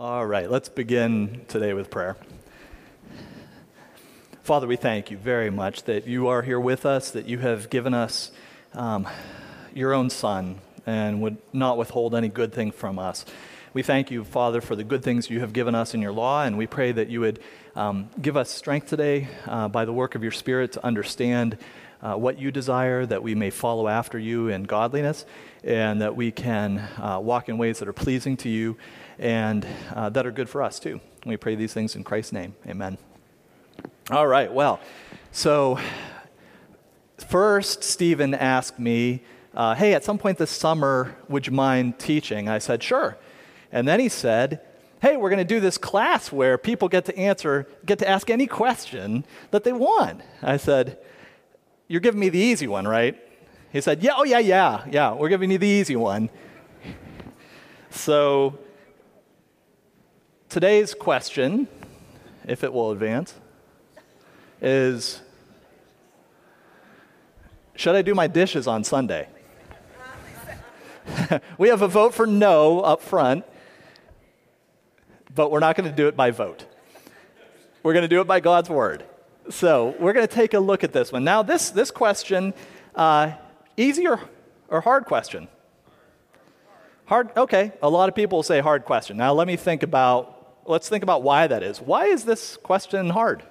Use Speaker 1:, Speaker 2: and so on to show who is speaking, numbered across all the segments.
Speaker 1: All right, let's begin today with prayer. Father, we thank you very much that you are here with us, that you have given us um, your own Son and would not withhold any good thing from us. We thank you, Father, for the good things you have given us in your law, and we pray that you would um, give us strength today uh, by the work of your Spirit to understand uh, what you desire, that we may follow after you in godliness, and that we can uh, walk in ways that are pleasing to you and uh, that are good for us too. We pray these things in Christ's name. Amen. All right, well, so first, Stephen asked me, uh, hey, at some point this summer, would you mind teaching? I said, sure. And then he said, hey, we're going to do this class where people get to answer, get to ask any question that they want. I said, you're giving me the easy one, right? He said, yeah, oh, yeah, yeah, yeah, we're giving you the easy one. so today's question, if it will advance, is should I do my dishes on Sunday? we have a vote for no up front but we're not going to do it by vote. We're going to do it by God's word. So we're going to take a look at this one. Now, this, this question, uh, easy or, or hard question? Hard, okay. A lot of people say hard question. Now, let me think about, let's think about why that is. Why is this question hard?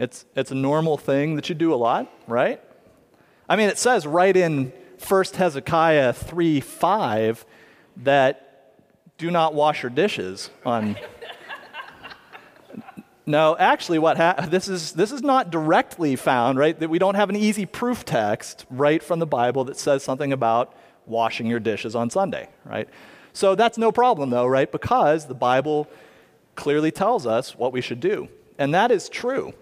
Speaker 1: It's, it's a normal thing that you do a lot, right? I mean, it says right in 1 Hezekiah 3 5 that do not wash your dishes on. no, actually, what ha- this is this is not directly found, right? That we don't have an easy proof text right from the Bible that says something about washing your dishes on Sunday, right? So that's no problem, though, right? Because the Bible clearly tells us what we should do, and that is true.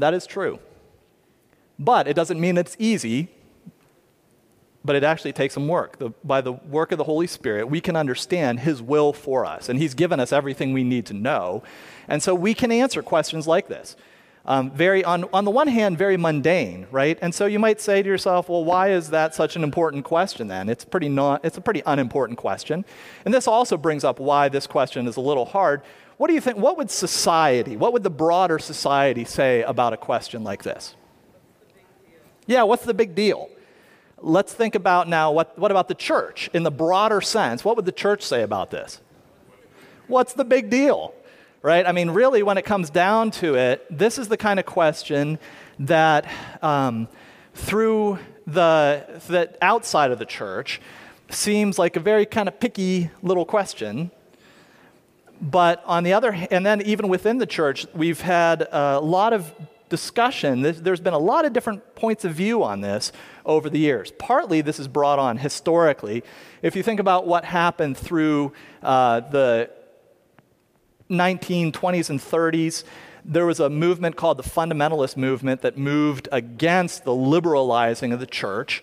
Speaker 1: That is true. But it doesn't mean it's easy, but it actually takes some work. The, by the work of the Holy Spirit, we can understand His will for us, and He's given us everything we need to know. And so we can answer questions like this. Um, very on, on the one hand very mundane right and so you might say to yourself well why is that such an important question then it's pretty not it's a pretty unimportant question and this also brings up why this question is a little hard what do you think? What would society, what would the broader society say about a question like this? Yeah, what's the big deal? Let's think about now what, what about the church in the broader sense? What would the church say about this? What's the big deal? Right? I mean, really, when it comes down to it, this is the kind of question that um, through the that outside of the church seems like a very kind of picky little question but on the other hand, and then even within the church, we've had a lot of discussion. There's been a lot of different points of view on this over the years. Partly this is brought on historically. If you think about what happened through uh, the 1920s and 30s, there was a movement called the fundamentalist movement that moved against the liberalizing of the church.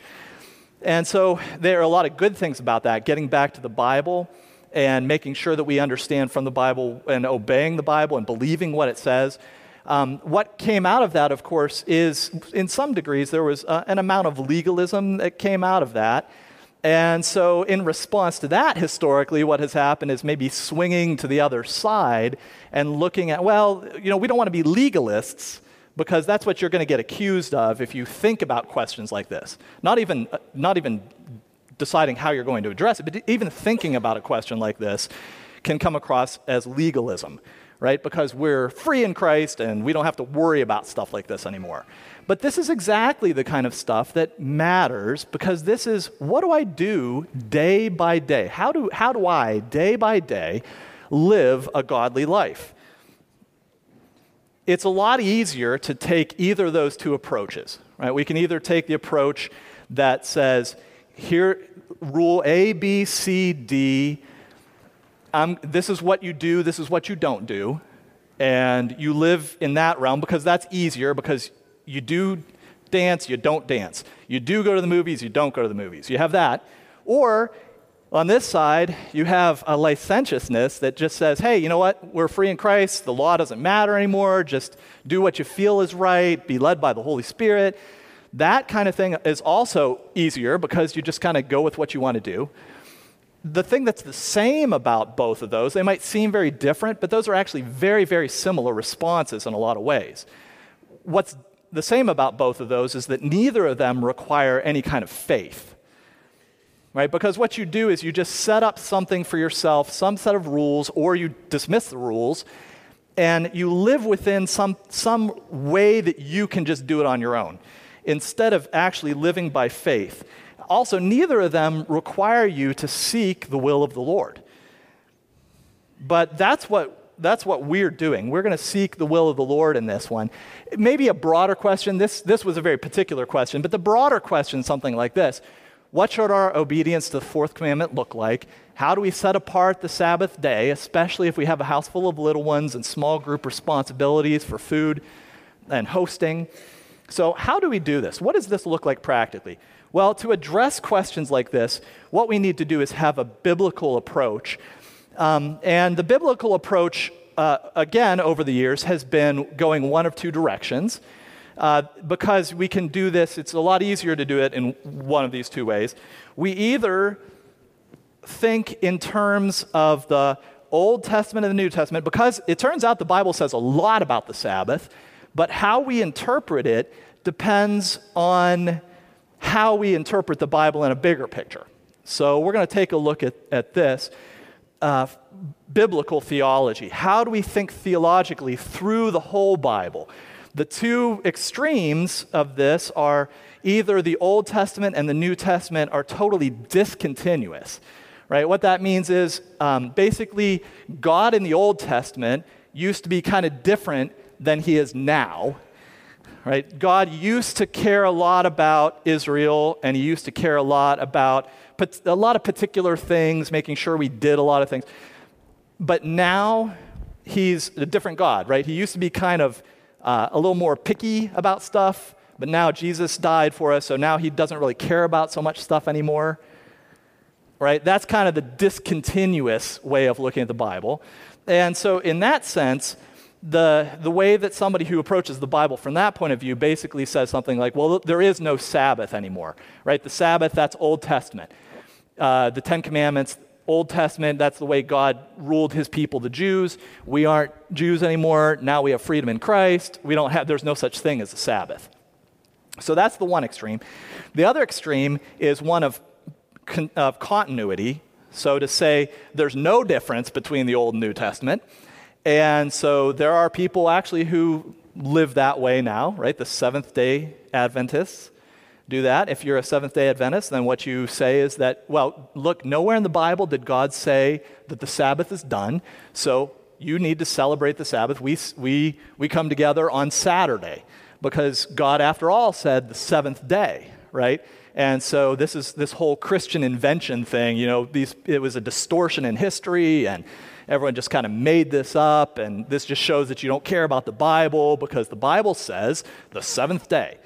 Speaker 1: And so there are a lot of good things about that, getting back to the Bible and making sure that we understand from the Bible and obeying the Bible and believing what it says. Um, what came out of that, of course, is in some degrees there was uh, an amount of legalism that came out of that. And so, in response to that, historically, what has happened is maybe swinging to the other side and looking at, well, you know, we don't want to be legalists because that's what you're going to get accused of if you think about questions like this. Not even, uh, not even deciding how you're going to address it, but even thinking about a question like this can come across as legalism, right? Because we're free in Christ and we don't have to worry about stuff like this anymore. But this is exactly the kind of stuff that matters because this is what do I do day by day? How do, how do I, day by day, live a godly life? It's a lot easier to take either of those two approaches, right? We can either take the approach that says, here, rule A, B, C, D. This is what you do, this is what you don't do. And you live in that realm because that's easier because you do dance, you don't dance. You do go to the movies, you don't go to the movies. You have that. Or On this side, you have a licentiousness that just says, hey, you know what? We're free in Christ. The law doesn't matter anymore. Just do what you feel is right. Be led by the Holy Spirit. That kind of thing is also easier because you just kind of go with what you want to do. The thing that's the same about both of those, they might seem very different, but those are actually very, very similar responses in a lot of ways. What's the same about both of those is that neither of them require any kind of faith right? Because what you do is you just set up something for yourself, some set of rules, or you dismiss the rules, and you live within some, some way that you can just do it on your own instead of actually living by faith. Also, neither of them require you to seek the will of the Lord. But that's what, that's what we're doing. We're going to seek the will of the Lord in this one. Maybe a broader question. This, this was a very particular question, but the broader question is something like this what should our obedience to the fourth commandment look like? How do we set apart the Sabbath day, especially if we have a house full of little ones and small group responsibilities for food and hosting? So, how do we do this? What does this look like practically? Well, to address questions like this, what we need to do is have a biblical approach. Um, and the biblical approach, uh, again, over the years, has been going one of two directions uh, because we can do this, it's a lot easier to do it in one of these two ways. We either think in terms of the Old Testament and the New Testament, because it turns out the Bible says a lot about the Sabbath, but how we interpret it depends on how we interpret the Bible in a bigger picture. So we're going to take a look at, at this. Uh, biblical theology. How do we think theologically through the whole Bible? The two extremes of this are either the Old Testament and the New Testament are totally discontinuous, right? What that means is um, basically God in the Old Testament used to be kind of different than he is now, right? God used to care a lot about Israel and he used to care a lot about a lot of particular things, making sure we did a lot of things. But now he's a different God, right? He used to be kind of uh, a little more picky about stuff, but now Jesus died for us, so now he doesn't really care about so much stuff anymore. Right? That's kind of the discontinuous way of looking at the Bible. And so, in that sense, the, the way that somebody who approaches the Bible from that point of view basically says something like, well, there is no Sabbath anymore, right? The Sabbath, that's Old Testament. Uh, the Ten Commandments, Old Testament, that's the way God ruled his people, the Jews. We aren't Jews anymore. Now we have freedom in Christ. We don't have, there's no such thing as a Sabbath. So that's the one extreme. The other extreme is one of, of continuity. So to say there's no difference between the Old and New Testament. And so there are people actually who live that way now, right? The Seventh day Adventists do that. If you're a Seventh day Adventist, then what you say is that, well, look, nowhere in the Bible did God say that the Sabbath is done, so you need to celebrate the Sabbath. We, we, we come together on Saturday because God, after all, said the seventh day, right? And so this is this whole Christian invention thing, you know, these, it was a distortion in history and everyone just kind of made this up and this just shows that you don't care about the Bible because the Bible says the seventh day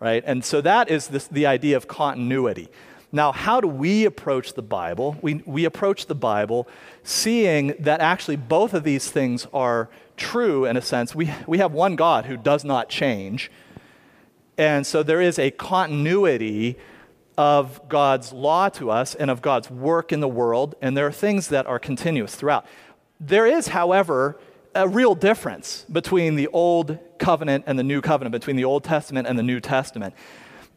Speaker 1: right? And so that is this, the idea of continuity. Now, how do we approach the Bible? We, we approach the Bible seeing that actually both of these things are true in a sense. We, we have one God who does not change. And so there is a continuity of God's law to us and of God's work in the world, and there are things that are continuous throughout. There is, however, a real difference between the Old Covenant and the New Covenant, between the Old Testament and the New Testament.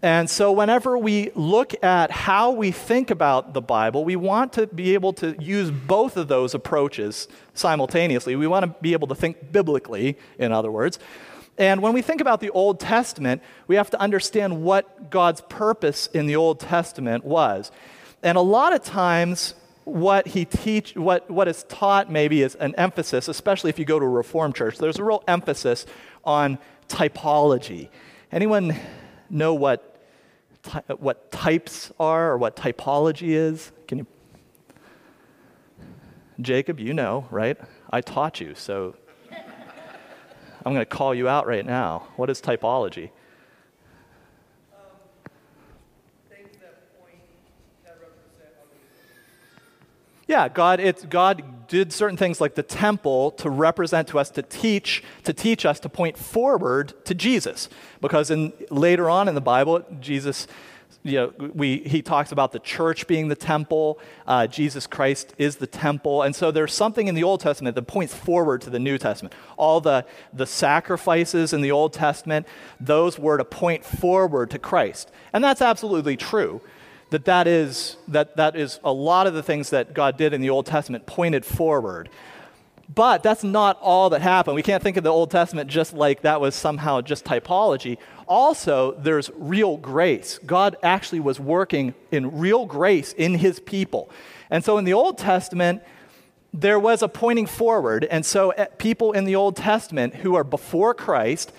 Speaker 1: And so, whenever we look at how we think about the Bible, we want to be able to use both of those approaches simultaneously. We want to be able to think biblically, in other words. And when we think about the Old Testament, we have to understand what God's purpose in the Old Testament was. And a lot of times, what he teach what, what is taught maybe is an emphasis especially if you go to a reformed church. There's a real emphasis on typology. Anyone know what what types are or what typology is? Can you jacob you know right? I taught you so i'm going to call you out right now what is typology Yeah, God, it's, God did certain things like the temple to represent to us, to teach, to teach us to point forward to Jesus. Because in, later on in the Bible, Jesus, you know, we, he talks about the church being the temple. Uh, Jesus Christ is the temple. And so there's something in the Old Testament that points forward to the New Testament. All the, the sacrifices in the Old Testament, those were to point forward to Christ. And that's absolutely true that that is, that, that is a lot of the things that God did in the Old Testament pointed forward. But that's not all that happened. We can't think of the Old Testament just like that was somehow just typology. Also, there's real grace. God actually was working in real grace in his people. And so in the Old Testament, there was a pointing forward. And so eh, people in the Old Testament who are before Christ,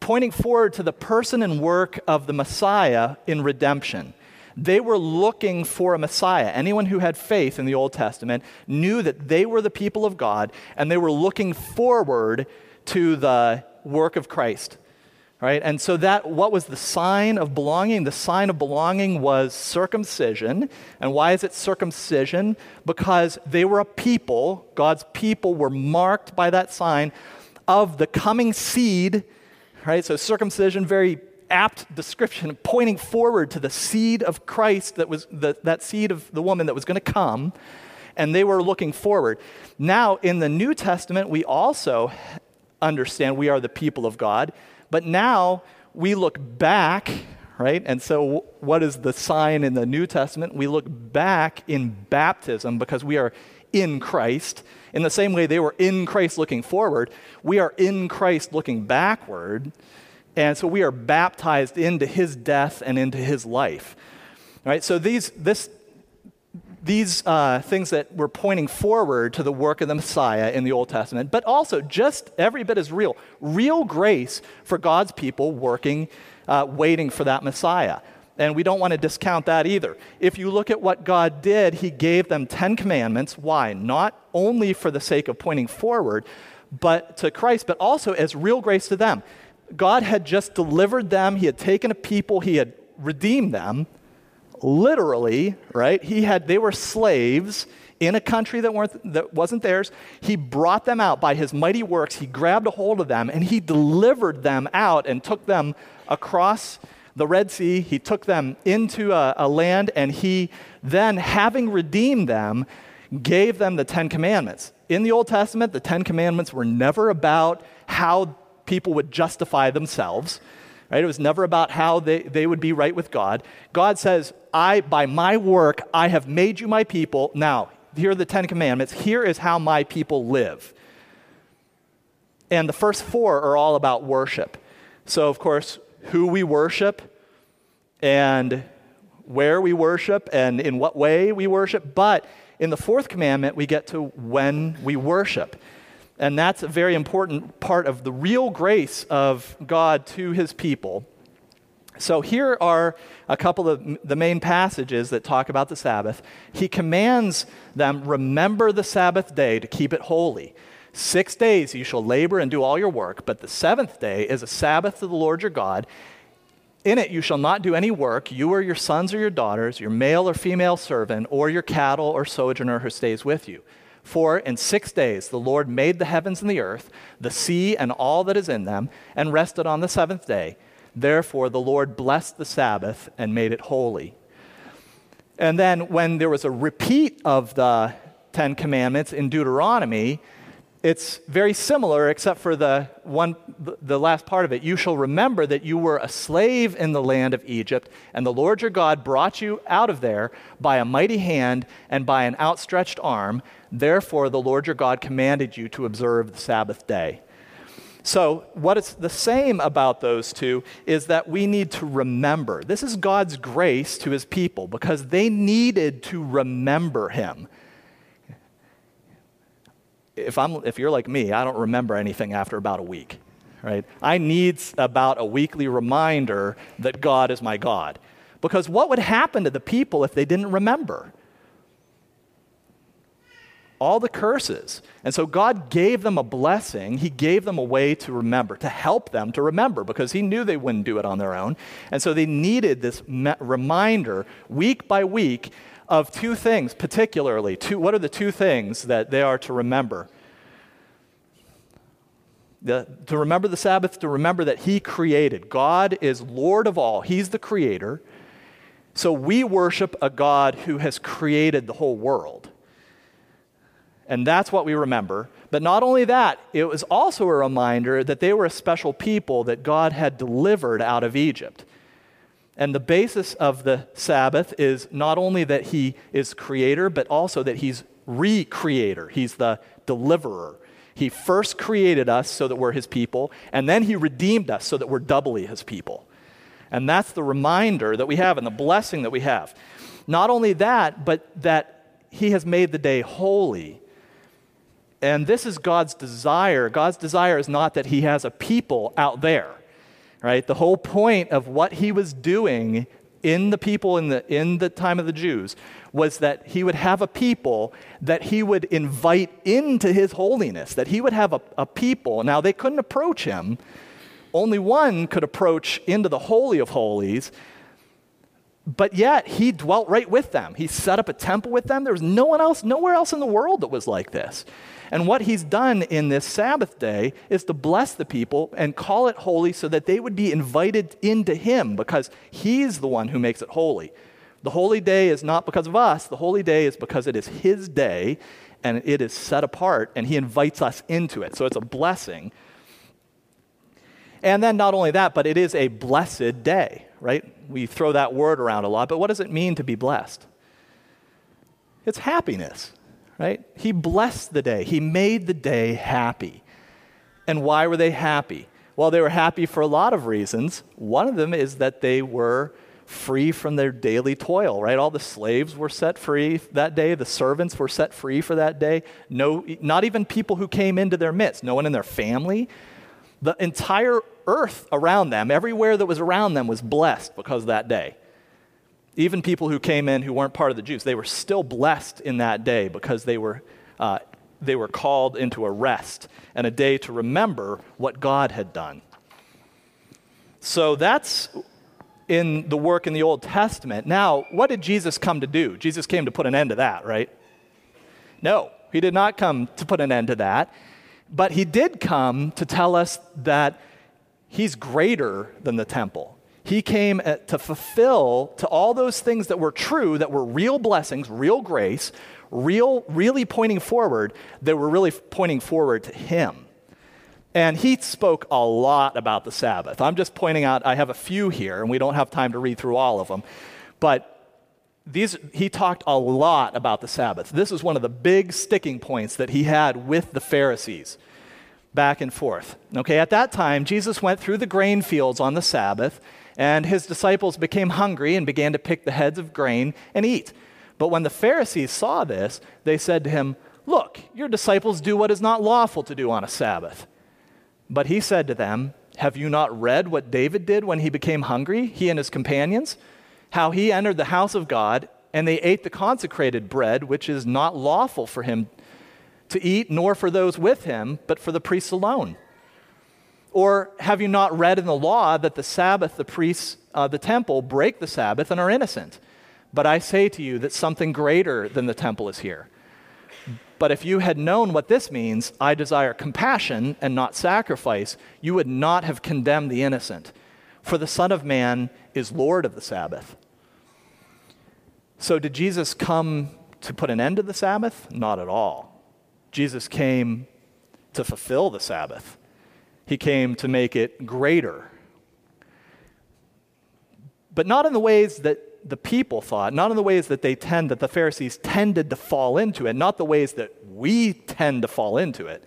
Speaker 1: pointing forward to the person and work of the Messiah in redemption. They were looking for a Messiah. Anyone who had faith in the Old Testament knew that they were the people of God and they were looking forward to the work of Christ. Right? And so that what was the sign of belonging? The sign of belonging was circumcision. And why is it circumcision? Because they were a people, God's people were marked by that sign of the coming seed, right? So circumcision very apt description pointing forward to the seed of Christ that was the, that seed of the woman that was going to come, and they were looking forward. Now, in the New Testament, we also understand we are the people of God, but now we look back, right? And so, what is the sign in the New Testament? We look back in baptism because we are in Christ. In the same way they were in Christ looking forward, we are in Christ looking backward. And so we are baptized into his death and into his life. Right? So these, this, these uh, things that we're pointing forward to the work of the Messiah in the Old Testament, but also just every bit as real. Real grace for God's people working, uh, waiting for that Messiah. And we don't want to discount that either. If you look at what God did, He gave them 10 commandments. Why? Not only for the sake of pointing forward, but to Christ, but also as real grace to them. God had just delivered them, He had taken a people, He had redeemed them. Literally, right? He had they were slaves in a country that, weren't, that wasn't theirs. He brought them out by his mighty works. He grabbed a hold of them and he delivered them out and took them across the Red Sea. He took them into a, a land and he then, having redeemed them, gave them the Ten Commandments. In the Old Testament, the Ten Commandments were never about how people would justify themselves. Right? It was never about how they, they would be right with God. God says, I, by my work, I have made you my people. Now, here are the Ten Commandments. Here is how my people live. And the first four are all about worship. So, of course, who we worship and where we worship and in what way we worship. But in the fourth commandment, we get to when we worship. And that's a very important part of the real grace of God to his people. So here are a couple of the main passages that talk about the Sabbath. He commands them, remember the Sabbath day to keep it holy. Six days you shall labor and do all your work, but the seventh day is a Sabbath to the Lord your God. In it you shall not do any work, you or your sons or your daughters, your male or female servant, or your cattle or sojourner who stays with you. For in six days the Lord made the heavens and the earth, the sea and all that is in them, and rested on the seventh day. Therefore the Lord blessed the Sabbath and made it holy. And then when there was a repeat of the Ten Commandments in Deuteronomy, it's very similar except for the one the last part of it you shall remember that you were a slave in the land of egypt and the lord your god brought you out of there by a mighty hand and by an outstretched arm therefore the lord your god commanded you to observe the sabbath day so what is the same about those two is that we need to remember this is god's grace to his people because they needed to remember him if, I'm, if you're like me, I don't remember anything after about a week, right? I need about a weekly reminder that God is my God. Because what would happen to the people if they didn't remember? All the curses. And so God gave them a blessing. He gave them a way to remember, to help them to remember, because He knew they wouldn't do it on their own. And so they needed this me- reminder week by week of two things, particularly. Two, what are the two things that they are to remember? The, to remember the Sabbath, to remember that He created. God is Lord of all, He's the creator. So we worship a God who has created the whole world. And that's what we remember. But not only that, it was also a reminder that they were a special people that God had delivered out of Egypt. And the basis of the Sabbath is not only that He is creator, but also that He's recreator. He's the deliverer. He first created us so that we're His people, and then He redeemed us so that we're doubly His people. And that's the reminder that we have and the blessing that we have. Not only that, but that He has made the day holy. And this is God's desire. God's desire is not that He has a people out there, right? The whole point of what He was doing in the people in the, in the time of the Jews was that He would have a people that He would invite into His holiness, that He would have a, a people. Now, they couldn't approach Him only one could approach into the Holy of Holies, but yet he dwelt right with them. He set up a temple with them. There was no one else, nowhere else in the world that was like this. And what he's done in this Sabbath day is to bless the people and call it holy so that they would be invited into him because he's the one who makes it holy. The holy day is not because of us, the holy day is because it is his day and it is set apart and he invites us into it. So it's a blessing and then not only that, but it is a blessed day, right? We throw that word around a lot, but what does it mean to be blessed? It's happiness, right? He blessed the day, He made the day happy. And why were they happy? Well, they were happy for a lot of reasons. One of them is that they were free from their daily toil, right? All the slaves were set free that day, the servants were set free for that day. No, not even people who came into their midst, no one in their family. The entire earth around them, everywhere that was around them, was blessed because of that day. Even people who came in who weren't part of the Jews, they were still blessed in that day because they were, uh, they were called into a rest and a day to remember what God had done. So that's in the work in the Old Testament. Now, what did Jesus come to do? Jesus came to put an end to that, right? No, he did not come to put an end to that. But he did come to tell us that He's greater than the temple. He came uh, to fulfill to all those things that were true, that were real blessings, real grace, real, really pointing forward, that were really pointing forward to Him. And he spoke a lot about the Sabbath. I'm just pointing out, I have a few here, and we don't have time to read through all of them. But these, he talked a lot about the Sabbath. This is one of the big sticking points that he had with the Pharisees back and forth. Okay, at that time, Jesus went through the grain fields on the Sabbath, and his disciples became hungry and began to pick the heads of grain and eat. But when the Pharisees saw this, they said to him, Look, your disciples do what is not lawful to do on a Sabbath. But he said to them, Have you not read what David did when he became hungry, he and his companions? How he entered the house of God, and they ate the consecrated bread, which is not lawful for him to eat, nor for those with him, but for the priests alone? Or have you not read in the law that the Sabbath, the priests, uh, the temple, break the Sabbath and are innocent? But I say to you that something greater than the temple is here. But if you had known what this means, I desire compassion and not sacrifice, you would not have condemned the innocent. For the Son of Man is Lord of the Sabbath. So, did Jesus come to put an end to the Sabbath? Not at all. Jesus came to fulfill the Sabbath, He came to make it greater. But not in the ways that the people thought, not in the ways that they tend, that the Pharisees tended to fall into it, not the ways that we tend to fall into it,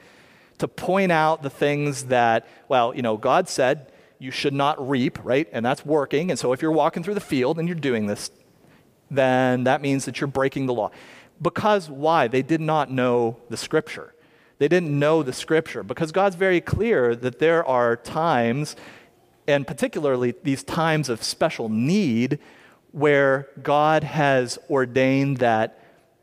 Speaker 1: to point out the things that, well, you know, God said you should not reap, right? And that's working. And so if you're walking through the field and you're doing this, then that means that you're breaking the law. Because why? They did not know the scripture. They didn't know the scripture because God's very clear that there are times, and particularly these times of special need, where God has ordained that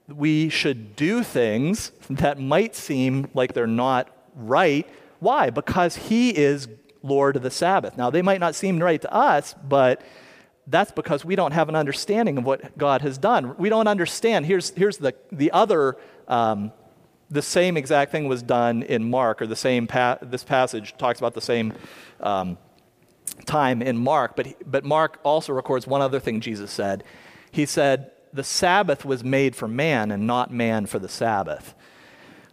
Speaker 1: we should do things that might seem like they're not right. Why? Because He is Lord of the Sabbath. Now, they might not seem right to us, but that's because we don't have an understanding of what God has done. We don't understand. Here's, here's the, the other, um, the same exact thing was done in Mark, or the same, pa- this passage talks about the same um, time in Mark, but, but Mark also records one other thing Jesus said. He said, The Sabbath was made for man and not man for the Sabbath.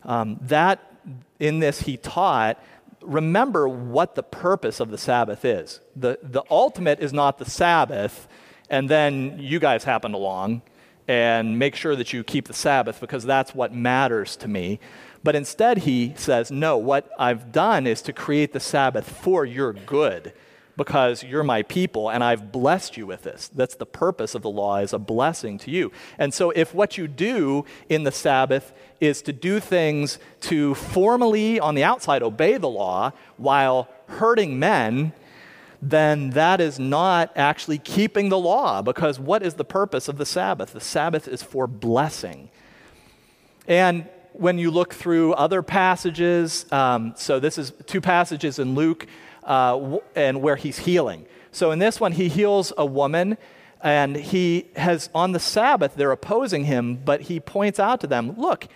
Speaker 1: Um, that, in this, he taught remember what the purpose of the Sabbath is. The, the ultimate is not the Sabbath, and then you guys happened along and make sure that you keep the Sabbath because that's what matters to me. But instead, he says, No, what I've done is to create the Sabbath for your good because you're my people and I've blessed you with this. That's the purpose of the law is a blessing to you. And so if what you do in the Sabbath is to do things to formally on the outside obey the law while hurting men, then that is not actually keeping the law because what is the purpose of the Sabbath? The Sabbath is for blessing. And when you look through other passages, um, so this is two passages in Luke uh, and where he's healing. So in this one, he heals a woman, and he has, on the Sabbath, they're opposing him, but he points out to them, look,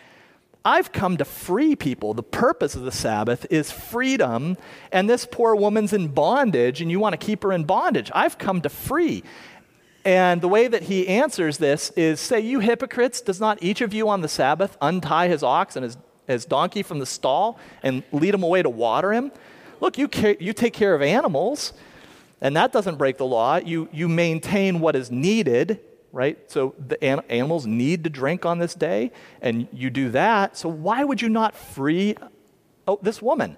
Speaker 1: I've come to free people. The purpose of the Sabbath is freedom, and this poor woman's in bondage, and you want to keep her in bondage. I've come to free. And the way that he answers this is say, You hypocrites, does not each of you on the Sabbath untie his ox and his, his donkey from the stall and lead him away to water him? Look, you, care, you take care of animals, and that doesn't break the law. You, you maintain what is needed, right? So the an- animals need to drink on this day, and you do that. So why would you not free oh, this woman?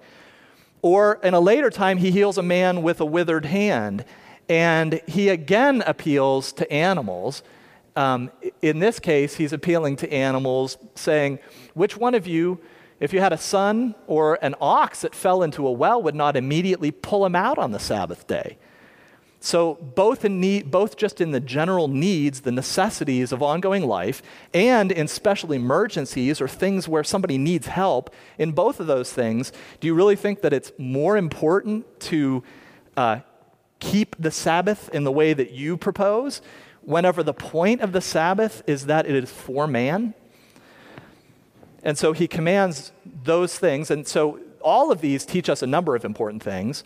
Speaker 1: Or in a later time, he heals a man with a withered hand, and he again appeals to animals. Um, in this case, he's appealing to animals, saying, Which one of you if you had a son or an ox that fell into a well, would not immediately pull him out on the Sabbath day. So, both, in need, both just in the general needs, the necessities of ongoing life, and in special emergencies or things where somebody needs help, in both of those things, do you really think that it's more important to uh, keep the Sabbath in the way that you propose, whenever the point of the Sabbath is that it is for man? And so he commands those things. And so all of these teach us a number of important things.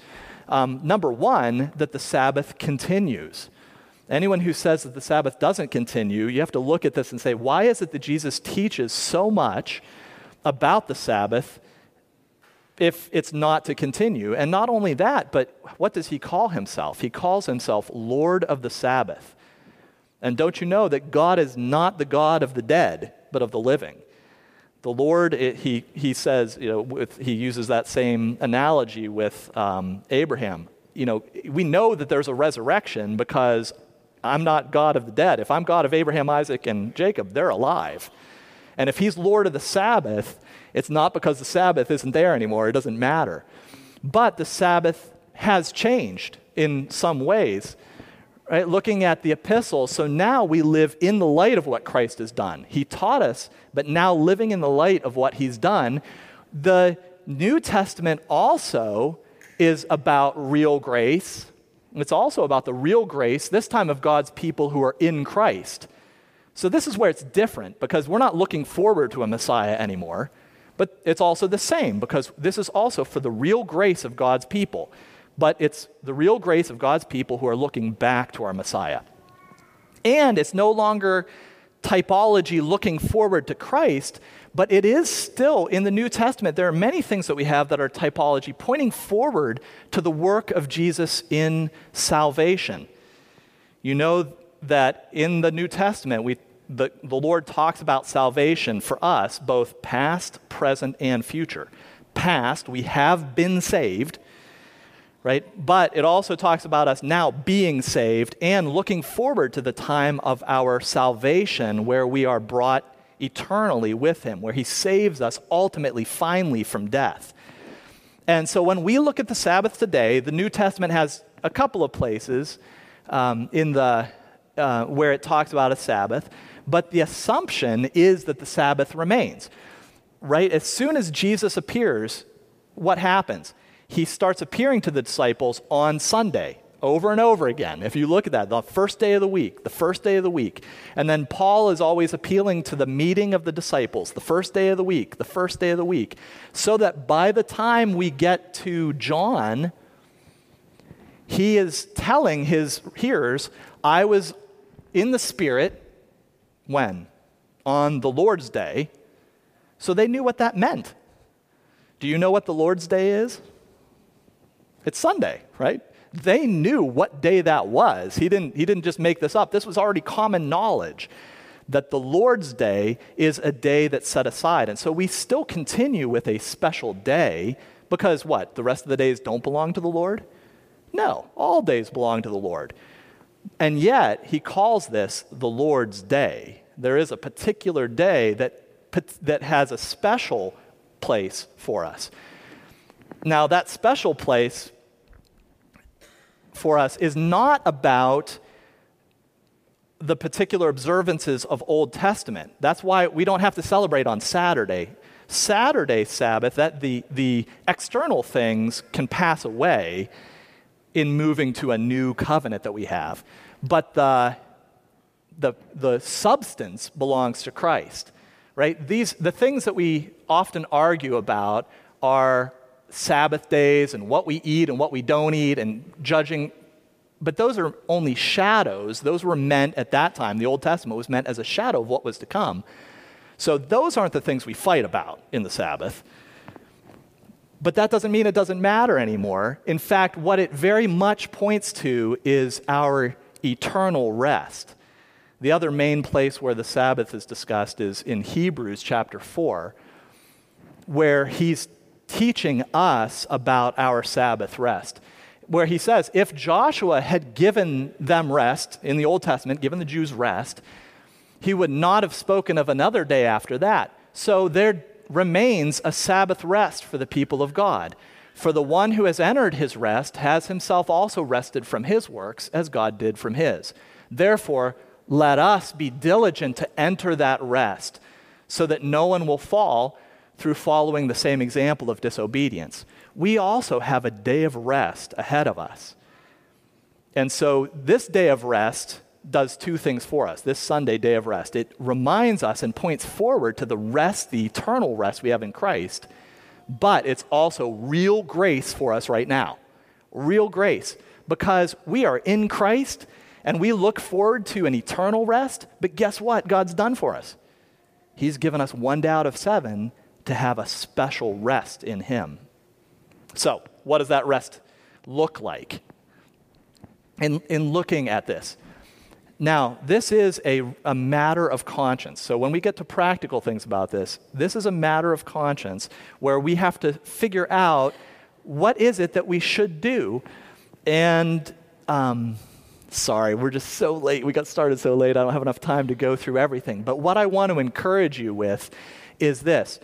Speaker 1: Um, number one, that the Sabbath continues. Anyone who says that the Sabbath doesn't continue, you have to look at this and say, why is it that Jesus teaches so much about the Sabbath if it's not to continue? And not only that, but what does he call himself? He calls himself Lord of the Sabbath. And don't you know that God is not the God of the dead, but of the living? The Lord, it, he, he says, you know, with, he uses that same analogy with um, Abraham. You know, we know that there's a resurrection because I'm not God of the dead. If I'm God of Abraham, Isaac, and Jacob, they're alive. And if he's Lord of the Sabbath, it's not because the Sabbath isn't there anymore. It doesn't matter. But the Sabbath has changed in some ways right? Looking at the epistles. So now we live in the light of what Christ has done. He taught us, but now living in the light of what he's done. The New Testament also is about real grace. It's also about the real grace, this time of God's people who are in Christ. So this is where it's different because we're not looking forward to a Messiah anymore, but it's also the same because this is also for the real grace of God's people but it's the real grace of God's people who are looking back to our Messiah. And it's no longer typology looking forward to Christ, but it is still in the New Testament. There are many things that we have that are typology pointing forward to the work of Jesus in salvation. You know that in the New Testament, we, the, the Lord talks about salvation for us, both past, present, and future. Past, we have been saved right? But it also talks about us now being saved and looking forward to the time of our salvation where we are brought eternally with Him, where He saves us ultimately, finally from death. And so when we look at the Sabbath today, the New Testament has a couple of places um, in the, uh, where it talks about a Sabbath, but the assumption is that the Sabbath remains. Right? As soon as Jesus appears, what happens? He starts appearing to the disciples on Sunday. over and over again. If you look at that, the first day of the week, the first day of the week. And then Paul is always appealing to the meeting of the disciples, the first day of the week, the first day of the week, so that by the time we get to John, he is telling his hearers, I was in the Spirit when? On the Lord's day. So they knew what that meant. Do you know what the Lord's day is? It's Sunday, right? They knew what day that was. He didn't, he didn't just make this up. This was already common knowledge that the Lord's day is a day that's set aside. And so we still continue with a special day because what? The rest of the days don't belong to the Lord? No, all days belong to the Lord. And yet, he calls this the Lord's day. There is a particular day that, that has a special place for us. Now, that special place for us is not about the particular observances of Old Testament. That's why we don't have to celebrate on Saturday. Saturday Sabbath, that the, the external things can pass away in moving to a new covenant that we have. But the, the, the substance belongs to Christ, right? These, the things that we often argue about are Sabbath days and what we eat and what we don't eat and judging. But those are only shadows. Those were meant at that time, the Old Testament was meant as a shadow of what was to come. So those aren't the things we fight about in the Sabbath. But that doesn't mean it doesn't matter anymore. In fact, what it very much points to is our eternal rest. The other main place where the Sabbath is discussed is in Hebrews chapter 4, where he's teaching us about our Sabbath rest. Where he says, if Joshua had given them rest in the Old Testament, given the Jews rest, he would not have spoken of another day after that. So there remains a Sabbath rest for the people of God. For the one who has entered his rest has himself also rested from his works as God did from his. Therefore, let us be diligent to enter that rest so that no one will fall through following the same example of disobedience. We also have a day of rest ahead of us. And so, this day of rest does two things for us this Sunday, day of rest. It reminds us and points forward to the rest, the eternal rest we have in Christ, but it's also real grace for us right now. Real grace. Because we are in Christ and we look forward to an eternal rest, but guess what God's done for us? He's given us one day out of seven to have a special rest in Him. So, what does that rest look like? In, in looking at this, now, this is a, a matter of conscience. So, when we get to practical things about this, this is a matter of conscience where we have to figure out what is it that we should do. And, um, sorry, we're just so late. We got started so late, I don't have enough time to go through everything. But what I want to encourage you with is this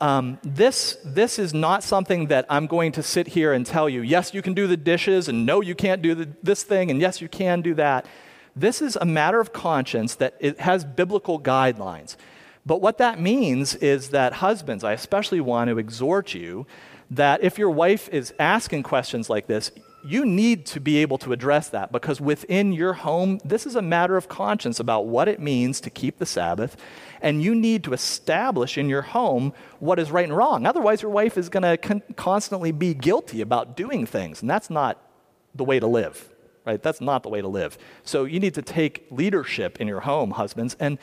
Speaker 1: um, this, this is not something that I'm going to sit here and tell you, yes, you can do the dishes, and no, you can't do the, this thing, and yes, you can do that. This is a matter of conscience that it has biblical guidelines. But what that means is that husbands, I especially want to exhort you that if your wife is asking questions like this, you need to be able to address that because within your home, this is a matter of conscience about what it means to keep the Sabbath. And you need to establish in your home what is right and wrong. Otherwise, your wife is going to con- constantly be guilty about doing things. And that's not the way to live, right? That's not the way to live. So you need to take leadership in your home, husbands, and,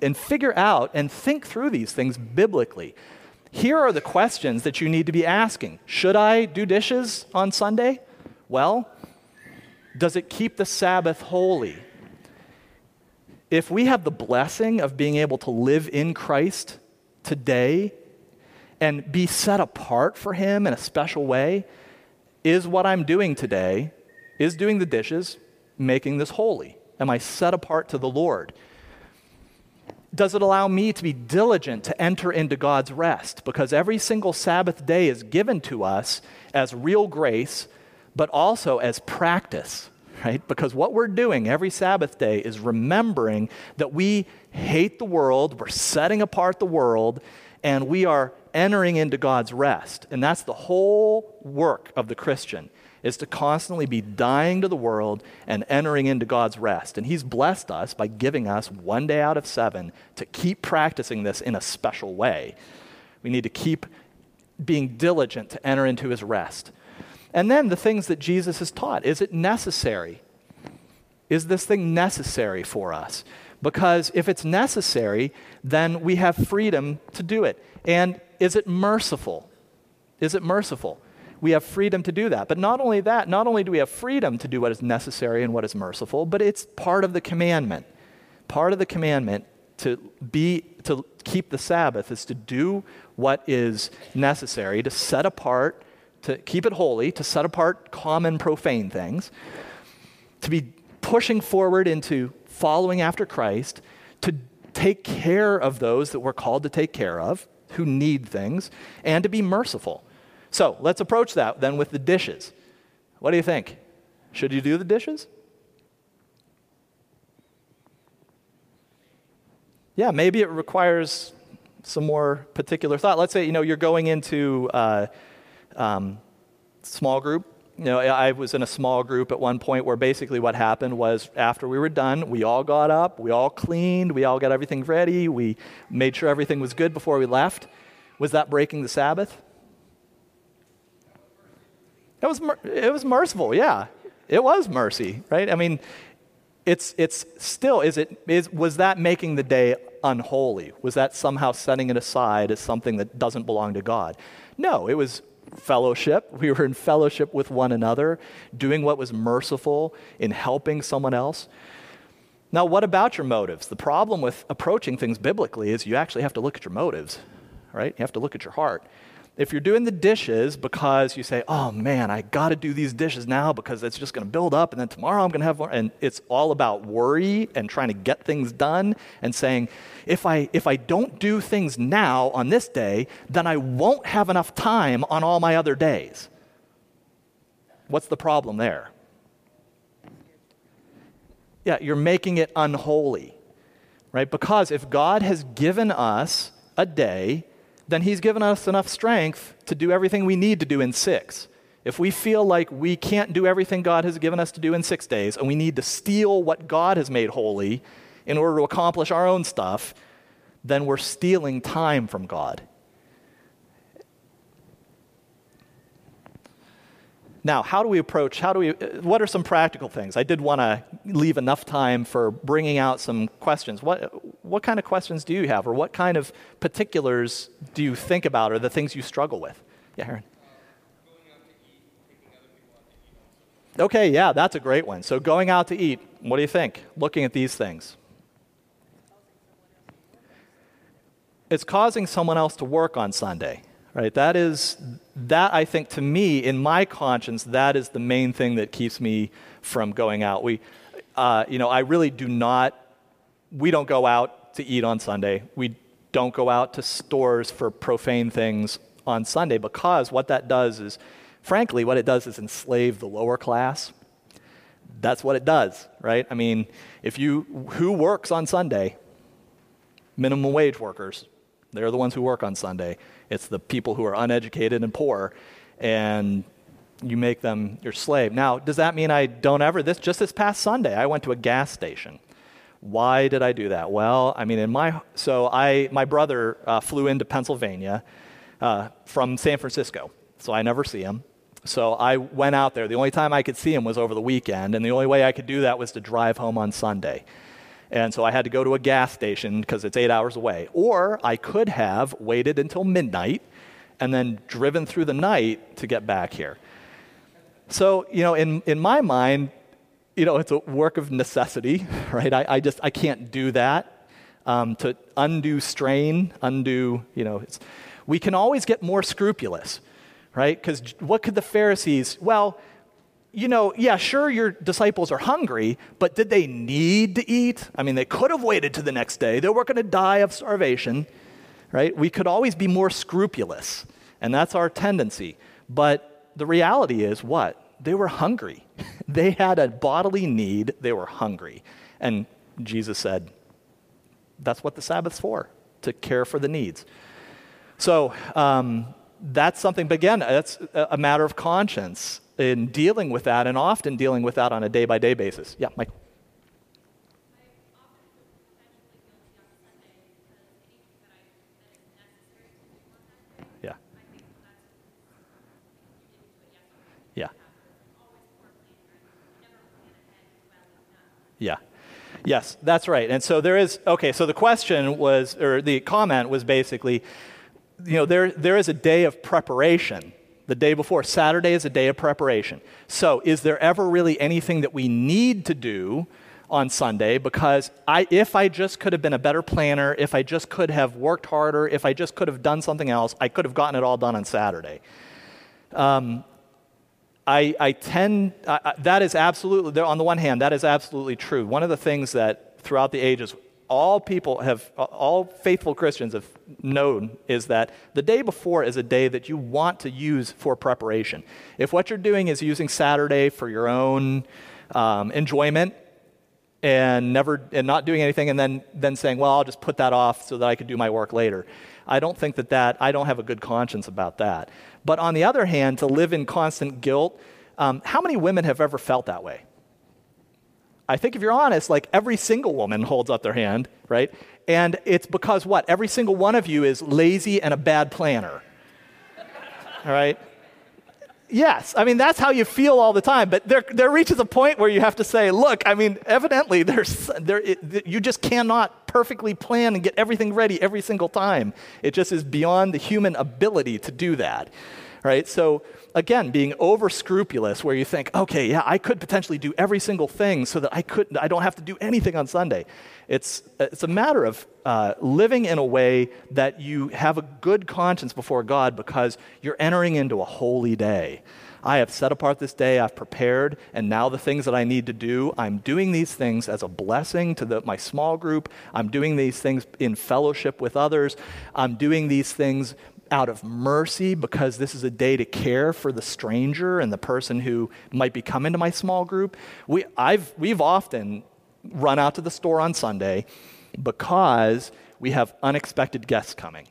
Speaker 1: and figure out and think through these things biblically. Here are the questions that you need to be asking Should I do dishes on Sunday? Well, does it keep the Sabbath holy? If we have the blessing of being able to live in Christ today and be set apart for Him in a special way, is what I'm doing today, is doing the dishes, making this holy? Am I set apart to the Lord? Does it allow me to be diligent to enter into God's rest? Because every single Sabbath day is given to us as real grace but also as practice, right? Because what we're doing every Sabbath day is remembering that we hate the world, we're setting apart the world, and we are entering into God's rest. And that's the whole work of the Christian. is to constantly be dying to the world and entering into God's rest. And He's blessed us by giving us one day out of seven to keep practicing this in a special way. We need to keep being diligent to enter into His rest. And then the things that Jesus has taught is it necessary? Is this thing necessary for us? Because if it's necessary, then we have freedom to do it. And is it merciful? Is it merciful? we have freedom to do that. But not only that, not only do we have freedom to do what is necessary and what is merciful, but it's part of the commandment. Part of the commandment to be to keep the Sabbath is to do what is necessary, to set apart, to keep it holy, to set apart common profane things, to be pushing forward into following after Christ, to take care of those that we're called to take care of, who need things, and to be merciful. So let's approach that then with the dishes. What do you think? Should you do the dishes? Yeah, maybe it requires some more particular thought. Let's say you know you're going into uh, um, small group. You know, I was in a small group at one point where basically what happened was after we were done, we all got up, we all cleaned, we all got everything ready, we made sure everything was good before we left. Was that breaking the Sabbath? It was, it was merciful, yeah. It was mercy, right? I mean, it's, it's still, is it, is, was that making the day unholy? Was that somehow setting it aside as something that doesn't belong to God? No, it was fellowship. We were in fellowship with one another, doing what was merciful, in helping someone else. Now, what about your motives? The problem with approaching things biblically is you actually have to look at your motives, right? You have to look at your heart. If you're doing the dishes because you say, oh man, I got to do these dishes now because it's just going to build up and then tomorrow I'm going to have more, and it's all about worry and trying to get things done and saying, if I, if I don't do things now on this day, then I won't have enough time on all my other days. What's the problem there? Yeah, you're making it unholy, right? Because if God has given us a day then He's given us enough strength to do everything we need to do in six. If we feel like we can't do everything God has given us to do in six days, and we need to steal what God has made holy in order to accomplish our own stuff, then we're stealing time from God. Now, how do we approach, how do we, what are some practical things? I did want to leave enough time for bringing out some questions. What, what kind of questions do you have, or what kind of particulars do you think about, or the things you struggle with? Yeah, Aaron. Okay, yeah, that's a great one. So, going out to eat, what do you think? Looking at these things. It's causing someone else to work on Sunday right that is that i think to me in my conscience that is the main thing that keeps me from going out we uh, you know i really do not we don't go out to eat on sunday we don't go out to stores for profane things on sunday because what that does is frankly what it does is enslave the lower class that's what it does right i mean if you who works on sunday minimum wage workers they're the ones who work on sunday it's the people who are uneducated and poor, and you make them your slave. Now, does that mean I don't ever? This just this past Sunday, I went to a gas station. Why did I do that? Well, I mean, in my so I my brother uh, flew into Pennsylvania uh, from San Francisco, so I never see him. So I went out there. The only time I could see him was over the weekend, and the only way I could do that was to drive home on Sunday. And so I had to go to a gas station because it's eight hours away. Or I could have waited until midnight and then driven through the night to get back here. So, you know, in, in my mind, you know, it's a work of necessity, right? I, I just, I can't do that. Um, to undo strain, undo, you know, it's we can always get more scrupulous, right? Because what could the Pharisees, well, you know, yeah, sure, your disciples are hungry, but did they need to eat? I mean, they could have waited to the next day. They weren't going to die of starvation, right? We could always be more scrupulous, and that's our tendency. But the reality is what? They were hungry. they had a bodily need, they were hungry. And Jesus said, that's what the Sabbath's for, to care for the needs. So, um, that's something, but again, that's a matter of conscience in dealing with that and often dealing with that on a day by day basis. Yeah, Michael. Yeah. Yes, that's right. And so there is, okay, so the question was, or the comment was basically, you know, there, there is a day of preparation. The day before. Saturday is a day of preparation. So, is there ever really anything that we need to do on Sunday? Because I, if I just could have been a better planner, if I just could have worked harder, if I just could have done something else, I could have gotten it all done on Saturday. Um, I, I tend, I, that is absolutely, on the one hand, that is absolutely true. One of the things that throughout the ages, all people have, all faithful Christians have known is that the day before is a day that you want to use for preparation. If what you're doing is using Saturday for your own um, enjoyment, and never and not doing anything and then then saying well i'll just put that off so that i could do my work later i don't think that that i don't have a good conscience about that but on the other hand, to live in constant guilt, um, how many women have ever felt that way? I think if you're honest, like every single woman holds up their hand, right? And it's because what? Every single one of you is lazy and a bad planner. All right? Yes, I mean, that's how you feel all the time. But there, there reaches a point where you have to say, look, I mean, evidently, there's, there, it, you just cannot perfectly plan and get everything ready every single time. It just is beyond the human ability to do that, right? So, again, being over scrupulous, where you think, okay, yeah, I could potentially do every single thing so that I, couldn't, I don't have to do anything on Sunday. It's, it's a matter of uh, living in a way that you have a good conscience before God because you're entering into a holy day. I have set apart this day, I've prepared, and now the things that I need to do, I'm doing these things as a blessing to the, my small group. I'm doing these things in fellowship with others. I'm doing these things out of mercy because this is a day to care for the stranger and the person who might be coming to my small group. We, I've, we've often run out to the store on Sunday because we have unexpected guests coming.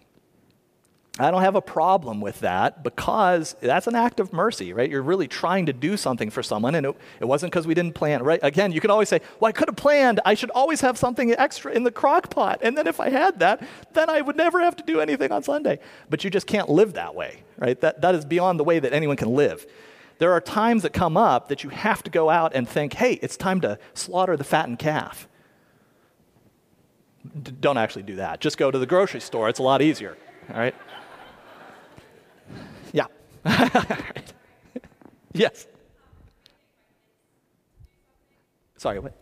Speaker 1: I don't have a problem with that because that's an act of mercy, right? You're really trying to do something for someone, and it, it wasn't because we didn't plan, right? Again, you can always say, Well, I could have planned. I should always have something extra in the crock pot. And then if I had that, then I would never have to do anything on Sunday. But you just can't live that way, right? That, that is beyond the way that anyone can live. There are times that come up that you have to go out and think, Hey, it's time to slaughter the fattened calf. D- don't actually do that. Just go to the grocery store, it's a lot easier, all right? yes. Sorry, what?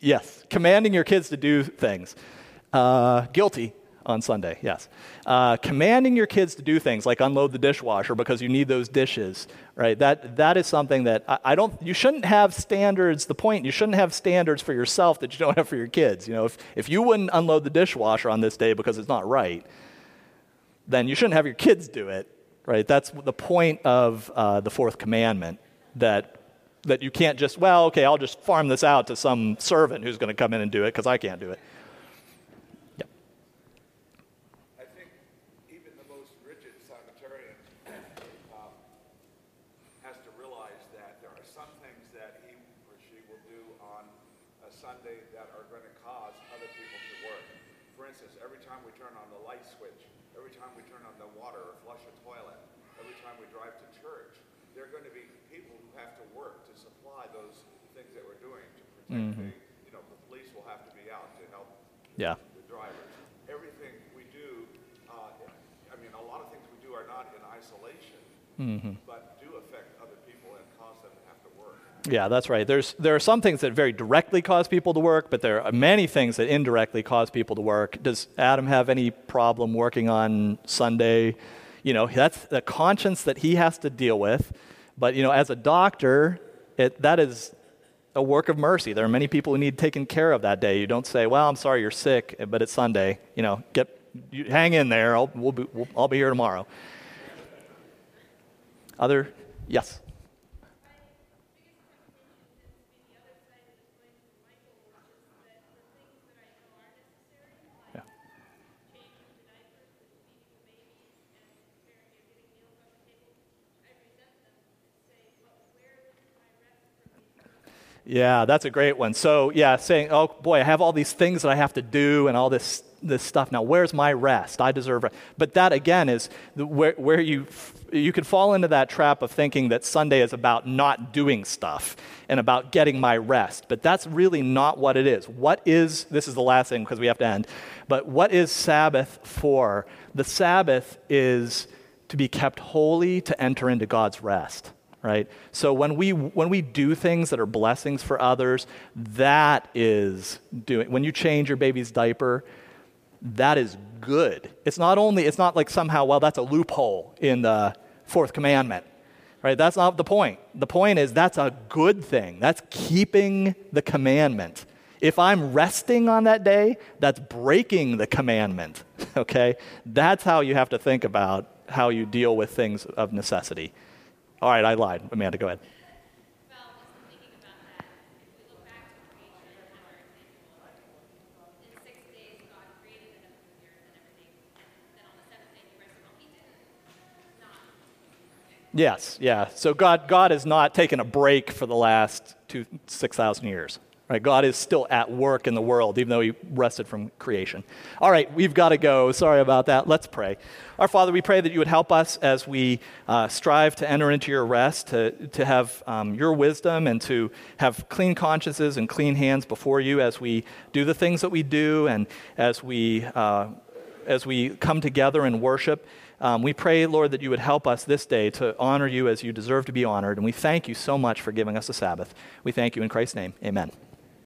Speaker 1: Yes, commanding your kids to do things. Uh, guilty on Sunday, yes. Uh, commanding your kids to do things like unload the dishwasher because you need those dishes, right? That, that is something that I, I, don't, you shouldn't have standards. The point, you shouldn't have standards for yourself that you don't have for your kids. You know, if, if you wouldn't unload the dishwasher on this day because it's not right, then you shouldn't have your kids do it, right? That's the point of uh, the fourth commandment that that you can't just, well, okay, I'll just farm this out to some servant who's going to come in and do it because I can't do it.
Speaker 2: Mm-hmm. You know, the police will have to be out to help
Speaker 1: yeah.
Speaker 2: the drivers. Everything we do, uh, I mean, a lot of things we do are not in isolation, mm-hmm. but do affect other people and cause them to have to work.
Speaker 1: Yeah, that's right. There's, there are some things that very directly cause people to work, but there are many things that indirectly cause people to work. Does Adam have any problem working on Sunday? You know, that's the conscience that he has to deal with. But, you know, as a doctor, it, that is a work of mercy. There are many people who need taken care of that day. You don't say, "Well, I'm sorry you're sick, but it's Sunday." You know, get you, hang in there. I'll we'll be, we'll, I'll be here tomorrow. Other, yes. Yeah, that's a great one. So, yeah, saying, oh boy, I have all these things that I have to do and all this, this stuff. Now, where's my rest? I deserve rest. But that, again, is where, where you, you could fall into that trap of thinking that Sunday is about not doing stuff and about getting my rest. But that's really not what it is. What is, this is the last thing because we have to end, but what is Sabbath for? The Sabbath is to be kept holy to enter into God's rest right? So when we when we do things that are blessings for others, that is doing when you change your baby's diaper, that is good. It's not only it's not like somehow well that's a loophole in the fourth commandment. Right? That's not the point. The point is that's a good thing. That's keeping the commandment. If I'm resting on that day, that's breaking the commandment. Okay? That's how you have to think about how you deal with things of necessity. All right, I lied. Amanda, go ahead. Yes, yeah. So God, God has not taken a break for the last two, 6,000 years. Right? God is still at work in the world, even though he rested from creation. All right, we've got to go. Sorry about that. Let's pray. Our Father, we pray that you would help us as we uh, strive to enter into your rest, to, to have um, your wisdom, and to have clean consciences and clean hands before you as we do the things that we do and as we, uh, as we come together and worship. Um, we pray, Lord, that you would help us this day to honor you as you deserve to be honored. And we thank you so much for giving us a Sabbath. We thank you in Christ's name. Amen.